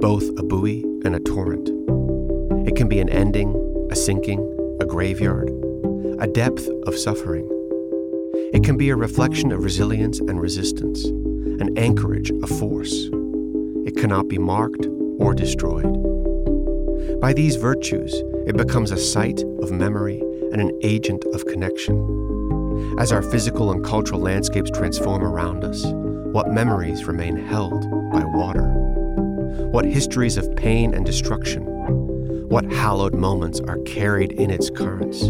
both a buoy and a torrent. It can be an ending, a sinking, a graveyard, a depth of suffering. It can be a reflection of resilience and resistance, an anchorage of force. It cannot be marked or destroyed. By these virtues, it becomes a site of memory and an agent of connection. As our physical and cultural landscapes transform around us, what memories remain held by water? What histories of pain and destruction, what hallowed moments are carried in its currents,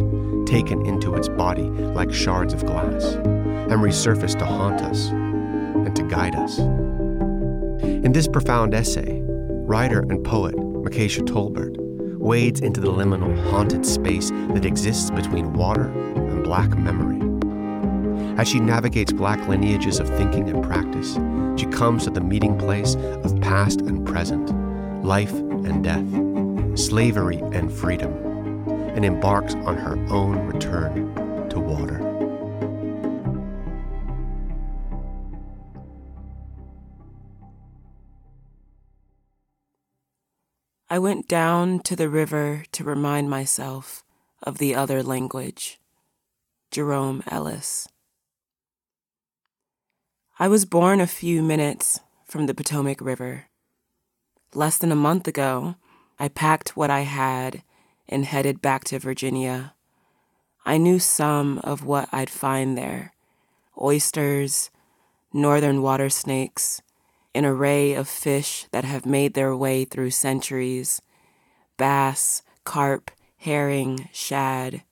taken into its body like shards of glass, and resurface to haunt us and to guide us. In this profound essay, writer and poet Makshya Tolbert wades into the liminal, haunted space that exists between water and black memory. As she navigates black lineages of thinking and practice, she comes to the meeting place of past and present, life and death, slavery and freedom, and embarks on her own return to water. I went down to the river to remind myself of the other language. Jerome Ellis. I was born a few minutes from the Potomac River. Less than a month ago, I packed what I had and headed back to Virginia. I knew some of what I'd find there oysters, northern water snakes, an array of fish that have made their way through centuries bass, carp, herring, shad.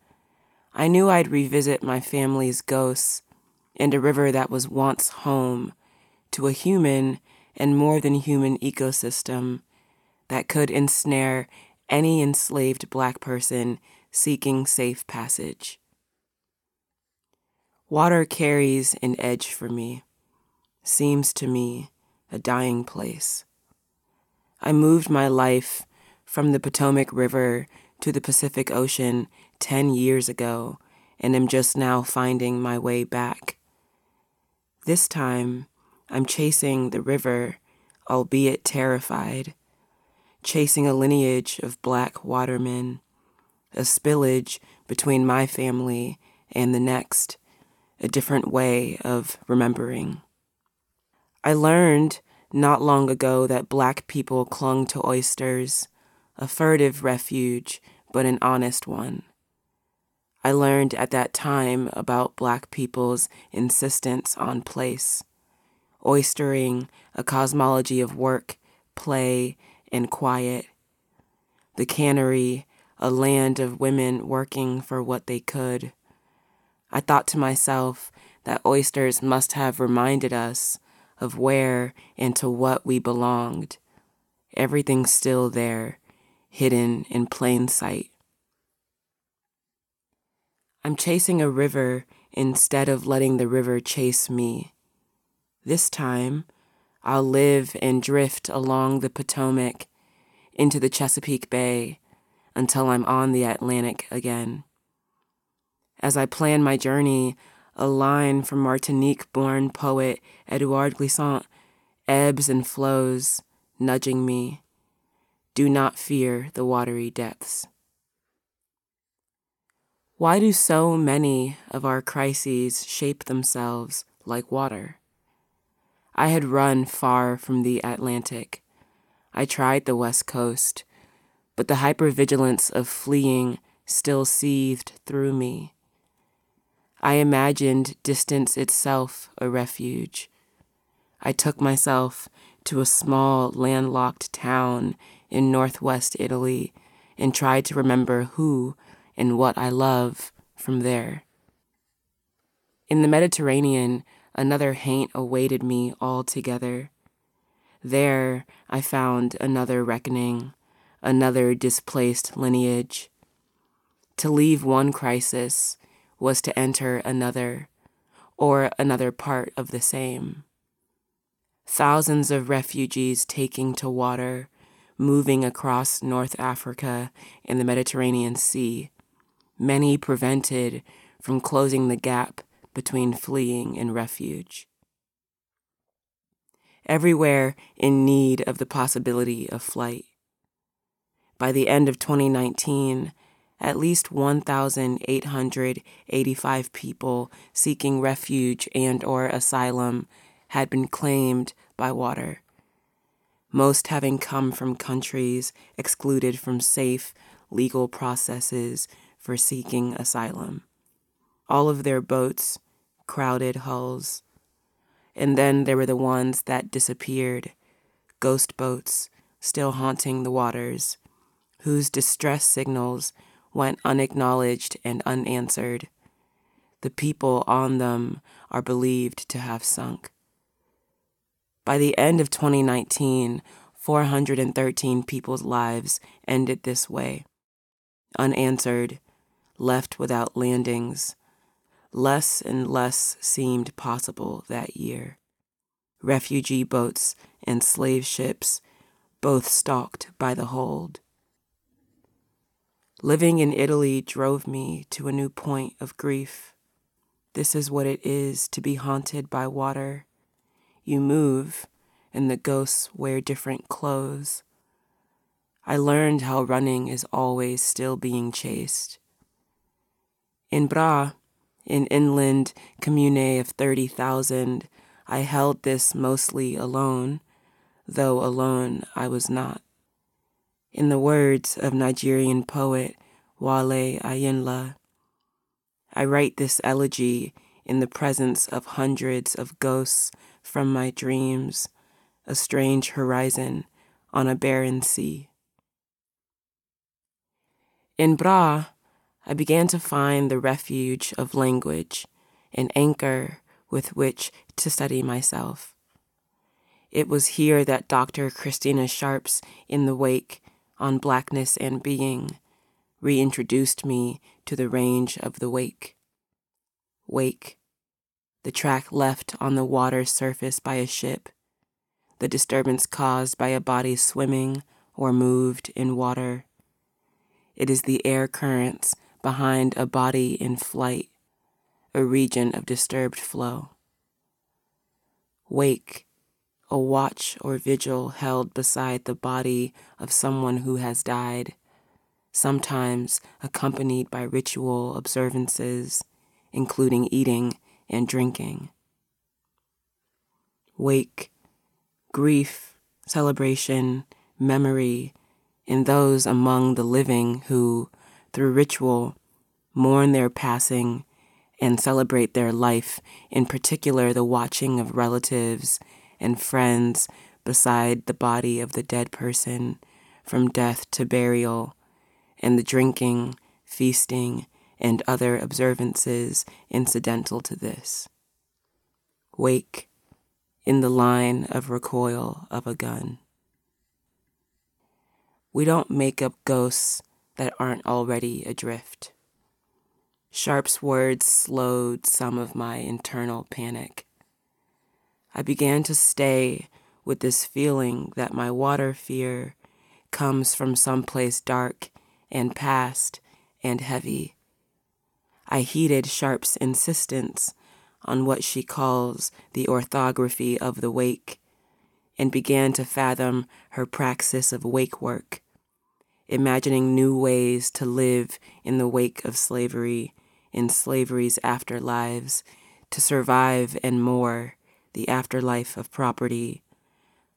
I knew I'd revisit my family's ghosts and a river that was once home to a human and more than human ecosystem that could ensnare any enslaved black person seeking safe passage. Water carries an edge for me, seems to me a dying place. I moved my life from the Potomac River to the Pacific Ocean 10 years ago and am just now finding my way back. This time, I'm chasing the river, albeit terrified, chasing a lineage of black watermen, a spillage between my family and the next, a different way of remembering. I learned not long ago that black people clung to oysters, a furtive refuge, but an honest one. I learned at that time about Black people's insistence on place, oystering a cosmology of work, play, and quiet. The cannery, a land of women working for what they could. I thought to myself that oysters must have reminded us of where and to what we belonged. Everything still there, hidden in plain sight. I'm chasing a river instead of letting the river chase me. This time, I'll live and drift along the Potomac into the Chesapeake Bay until I'm on the Atlantic again. As I plan my journey, a line from Martinique born poet Edouard Glissant ebbs and flows, nudging me. Do not fear the watery depths. Why do so many of our crises shape themselves like water? I had run far from the Atlantic. I tried the West Coast, but the hypervigilance of fleeing still seethed through me. I imagined distance itself a refuge. I took myself to a small landlocked town in northwest Italy and tried to remember who and what I love from there. In the Mediterranean, another haint awaited me altogether. There I found another reckoning, another displaced lineage. To leave one crisis was to enter another, or another part of the same. Thousands of refugees taking to water, moving across North Africa and the Mediterranean Sea, many prevented from closing the gap between fleeing and refuge. Everywhere in need of the possibility of flight. By the end of 2019, at least 1,885 people seeking refuge and or asylum had been claimed by water, most having come from countries excluded from safe legal processes for seeking asylum. All of their boats, crowded hulls. And then there were the ones that disappeared, ghost boats still haunting the waters, whose distress signals went unacknowledged and unanswered. The people on them are believed to have sunk. By the end of 2019, 413 people's lives ended this way, unanswered, left without landings. Less and less seemed possible that year. Refugee boats and slave ships both stalked by the hold. Living in Italy drove me to a new point of grief. This is what it is to be haunted by water. You move, and the ghosts wear different clothes. I learned how running is always still being chased. In Bra, an inland commune of 30,000, I held this mostly alone, though alone I was not. In the words of Nigerian poet Wale Ayinla, I write this elegy in the presence of hundreds of ghosts from my dreams, a strange horizon on a barren sea. In Bra, I began to find the refuge of language, an anchor with which to study myself. It was here that Dr. Christina Sharpe's In the Wake on blackness and being reintroduced me to the range of the wake. Wake, the track left on the water's surface by a ship, the disturbance caused by a body swimming or moved in water. It is the air currents behind a body in flight, a region of disturbed flow. Wake, a watch or vigil held beside the body of someone who has died, sometimes accompanied by ritual observances, including eating and drinking. Wake, grief, celebration, memory in those among the living who, through ritual, mourn their passing and celebrate their life, in particular, the watching of relatives and friends beside the body of the dead person from death to burial, and the drinking, feasting, and other observances incidental to this. Wake in the line of recoil of a gun. We don't make up ghosts that aren't already adrift. Sharpe's words slowed some of my internal panic. I began to stay with this feeling that my water fear comes from someplace dark and past and heavy. I heeded Sharpe's insistence on what she calls the orthography of the wake and began to fathom her praxis of wake work, imagining new ways to live in the wake of slavery, in slavery's afterlives, to survive and more the afterlife of property,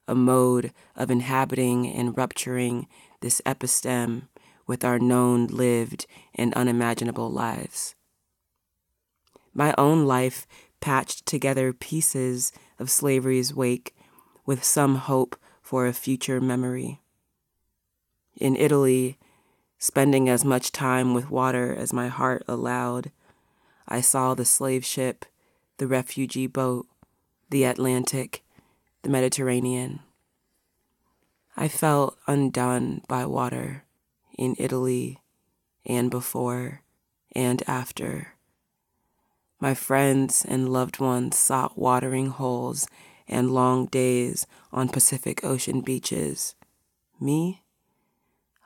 a mode of inhabiting and rupturing this episteme with our known, lived, and unimaginable lives. My own life patched together pieces of slavery's wake with some hope for a future memory. In Italy, spending as much time with water as my heart allowed, I saw the slave ship, the refugee boat, the Atlantic, the Mediterranean. I felt undone by water in Italy and before and after. My friends and loved ones sought watering holes and long days on Pacific Ocean beaches. Me?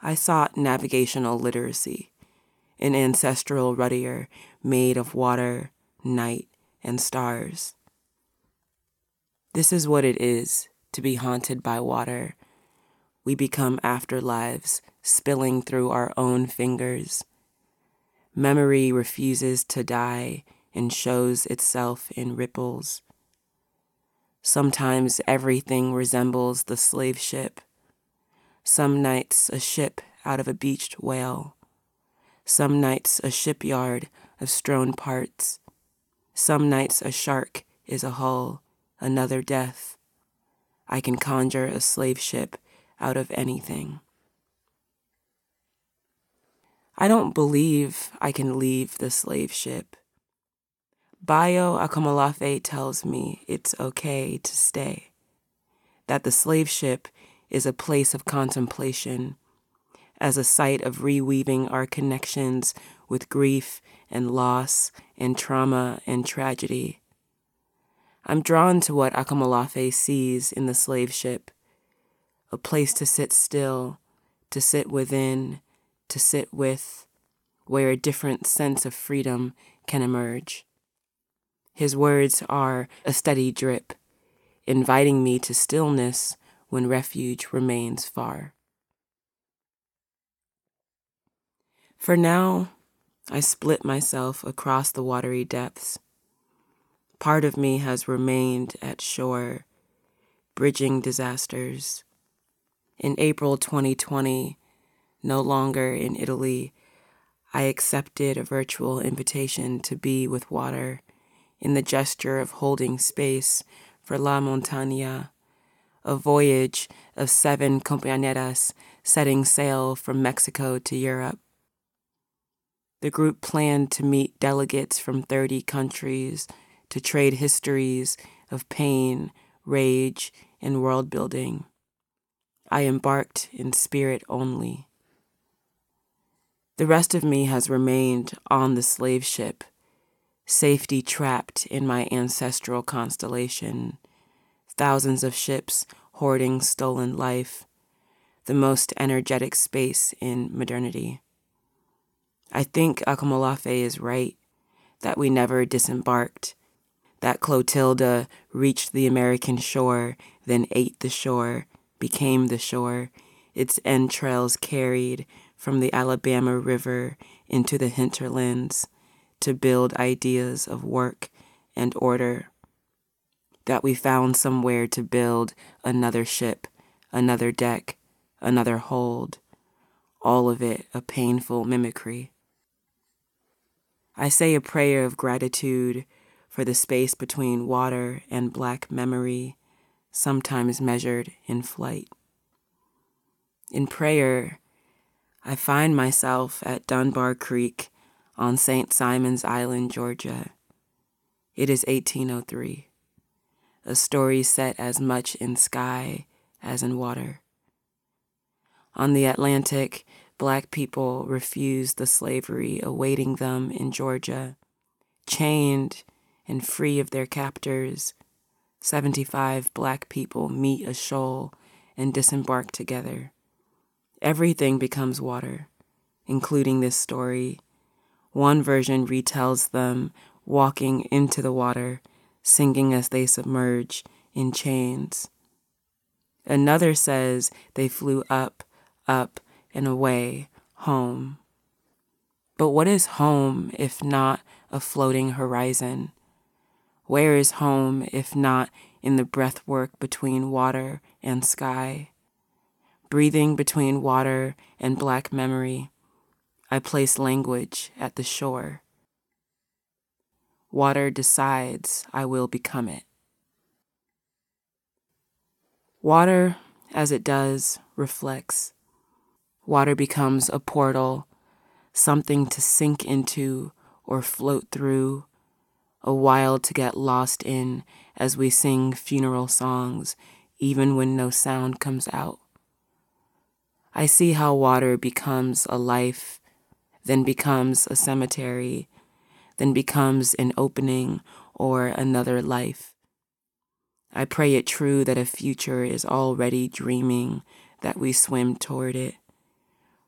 I sought navigational literacy, an ancestral rudder made of water, night, and stars. This is what it is to be haunted by water. We become afterlives spilling through our own fingers. Memory refuses to die and shows itself in ripples. Sometimes everything resembles the slave ship. Some nights, a ship out of a beached whale. Some nights, a shipyard of strewn parts. Some nights, a shark is a hull, another death. I can conjure a slave ship out of anything. I don't believe I can leave the slave ship. Bayo Akomolafe tells me it's okay to stay, that the slave ship is a place of contemplation, as a site of reweaving our connections with grief and loss and trauma and tragedy. I'm drawn to what Akomolafe sees in the slave ship a place to sit still, to sit within, to sit with, where a different sense of freedom can emerge. His words are a steady drip, inviting me to stillness when refuge remains far. For now, I split myself across the watery depths. Part of me has remained at shore, bridging disasters. In April 2020, no longer in Italy, I accepted a virtual invitation to be with water in the gesture of holding space for La Montaña, a voyage of seven compañeras setting sail from Mexico to Europe. The group planned to meet delegates from 30 countries to trade histories of pain, rage, and world building. I embarked in spirit only. The rest of me has remained on the slave ship, safety trapped in my ancestral constellation, thousands of ships hoarding stolen life, the most energetic space in modernity. I think Akomolafe is right that we never disembarked, that Clotilda reached the American shore, then ate the shore, became the shore, its entrails carried from the Alabama River into the hinterlands to build ideas of work and order. That we found somewhere to build another ship, another deck, another hold, all of it a painful mimicry. I say a prayer of gratitude for the space between water and black memory, sometimes measured in flight. In prayer, I find myself at Dunbar Creek on St. Simon's Island, Georgia. It is 1803, a story set as much in sky as in water. On the Atlantic, black people refused the slavery awaiting them in Georgia. Chained and free of their captors, 75 black people meet a shoal and disembark together. Everything becomes water, including this story. One version retells them walking into the water, singing as they submerge in chains. Another says they flew up, up, and away, home. But what is home if not a floating horizon? Where is home if not in the breathwork between water and sky? Breathing between water and black memory, I place language at the shore. Water decides I will become it. Water, as it does, reflects. Water becomes a portal, something to sink into or float through, a wild to get lost in as we sing funeral songs, even when no sound comes out. I see how water becomes a life, then becomes a cemetery, then becomes an opening or another life. I pray it true that a future is already dreaming that we swim toward it.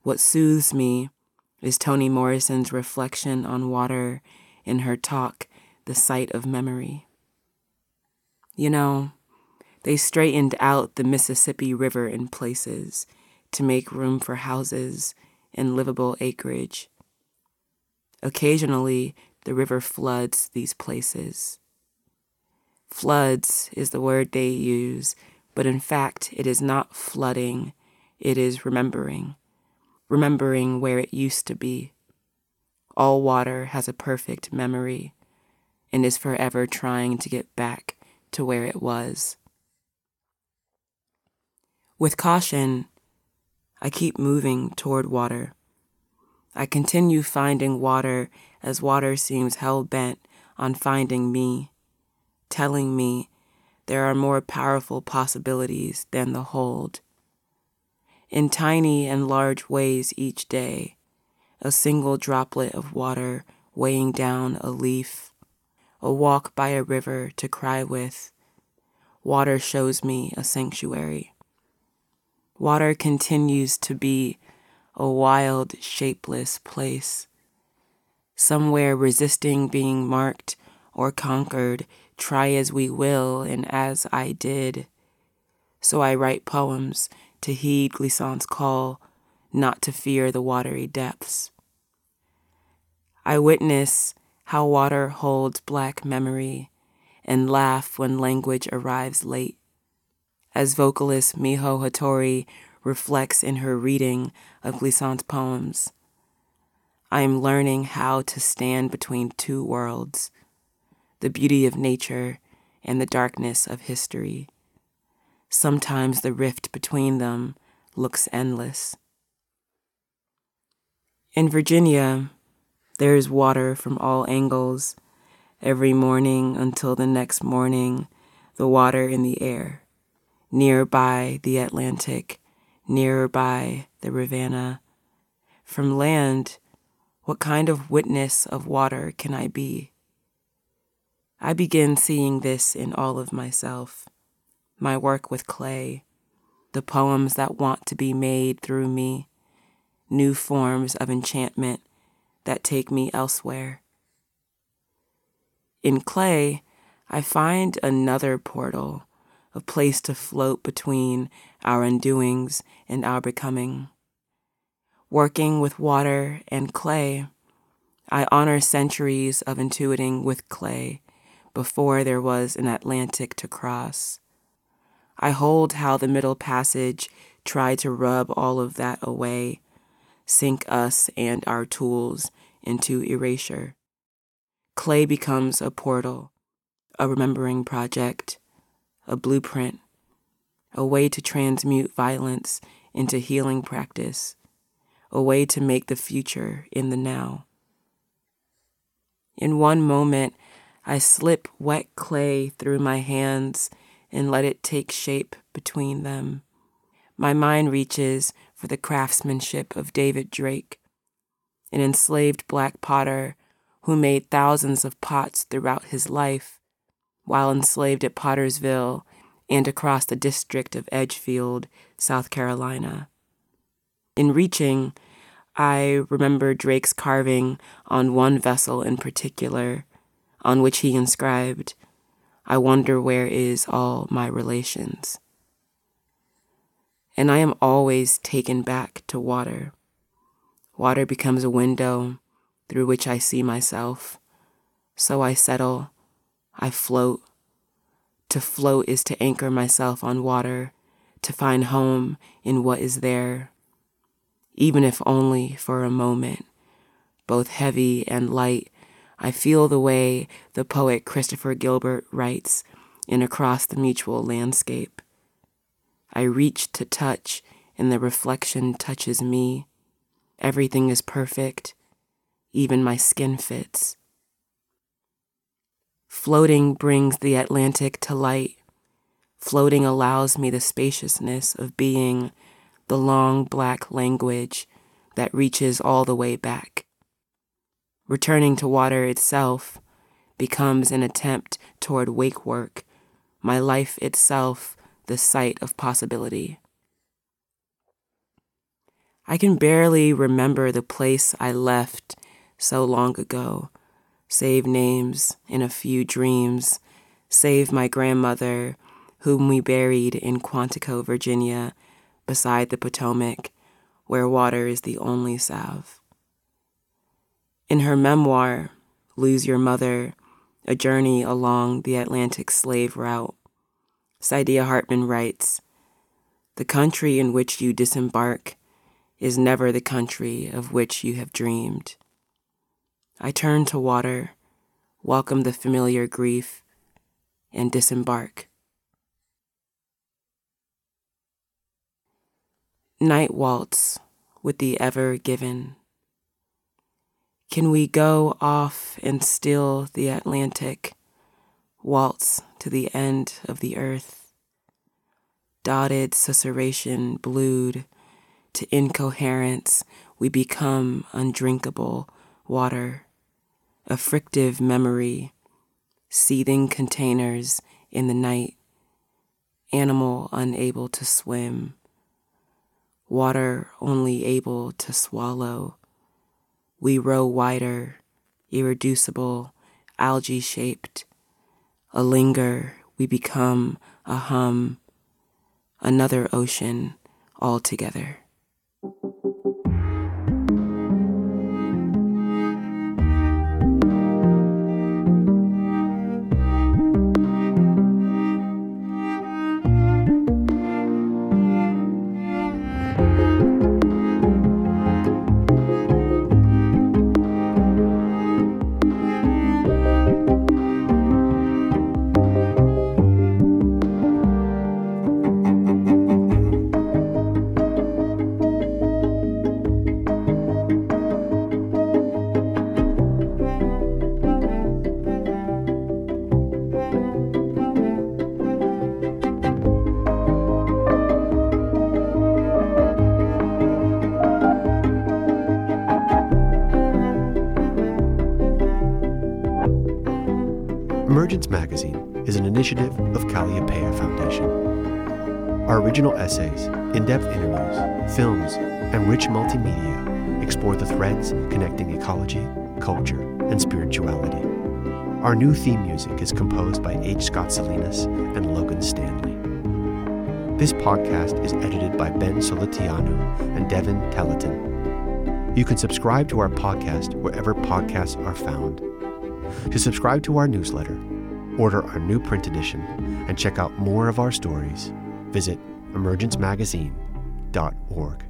What soothes me is Toni Morrison's reflection on water in her talk, The Site of Memory. You know, they straightened out the Mississippi River in places to make room for houses and livable acreage. Occasionally, the river floods these places. Floods is the word they use, but in fact, it is not flooding, it is remembering, remembering where it used to be. All water has a perfect memory and is forever trying to get back to where it was. With caution, I keep moving toward water. I continue finding water as water seems hell bent on finding me, telling me there are more powerful possibilities than the hold. In tiny and large ways each day, a single droplet of water weighing down a leaf, a walk by a river to cry with. Water shows me a sanctuary. Water continues to be a wild, shapeless place. Somewhere resisting being marked or conquered, try as we will and as I did. So I write poems to heed Glissant's call, not to fear the watery depths. I witness how water holds black memory and laugh when language arrives late as vocalist Miho Hattori reflects in her reading of Glissant's poems. I am learning how to stand between two worlds the beauty of nature and the darkness of history. Sometimes the rift between them looks endless. In Virginia, there is water from all angles. Every morning until the next morning, the water in the air nearby the Atlantic, nearby the Rivanna. From land, what kind of witness of water can I be? I begin seeing this in all of myself my work with clay, the poems that want to be made through me, new forms of enchantment that take me elsewhere. In clay, I find another portal a place to float between our undoings and our becoming. Working with water and clay, I honor centuries of intuiting with clay before there was an Atlantic to cross. I hold how the Middle Passage tried to rub all of that away, sink us and our tools into erasure. Clay becomes a portal, a remembering project, a blueprint, a way to transmute violence into healing practice, a way to make the future in the now. In one moment, I slip wet clay through my hands and let it take shape between them. My mind reaches for the craftsmanship of David Drake, an enslaved black potter who made thousands of pots throughout his life while enslaved at Pottersville and across the district of Edgefield, South Carolina. In reaching, I remember Drake's carving on one vessel in particular, on which he inscribed, I wonder where is all my relations. And I am always taken back to water. Water becomes a window through which I see myself. So I settle I float. To float is to anchor myself on water, to find home in what is there, even if only for a moment. Both heavy and light, I feel the way the poet Christopher Gilbert writes in Across the Mutual Landscape. I reach to touch, and the reflection touches me. Everything is perfect, even my skin fits. Floating brings the Atlantic to light. Floating allows me the spaciousness of being the long black language that reaches all the way back. Returning to water itself becomes an attempt toward wake work, my life itself the site of possibility. I can barely remember the place I left so long ago, save names in a few dreams, save my grandmother, whom we buried in Quantico, Virginia, beside the Potomac, where water is the only salve. In her memoir, Lose Your Mother, A Journey Along the Atlantic Slave Route, Saidiya Hartman writes The country in which you disembark is never the country of which you have dreamed. I turn to water, welcome the familiar grief, and disembark. Night waltz with the ever given. Can we go off and still the Atlantic, waltz to the end of the earth? Dotted susurration blued to incoherence, we become undrinkable water, a frictive memory, seething containers in the night, animal unable to swim, water only able to swallow. We row wider, irreducible, algae shaped. A linger, we become a hum, another ocean altogether. Emergence Magazine is an initiative of Kalliopeia Foundation. Our original essays, in depth interviews, films, and rich multimedia explore the threads connecting ecology, culture, and spirituality. Our new theme music is composed by H. Scott Salinas and Logan Stanley. This podcast is edited by Ben Solitiano and Devin Telleton. You can subscribe to our podcast wherever podcasts are found. To subscribe to our newsletter, order our new print edition, and check out more of our stories, visit emergencemagazine.org.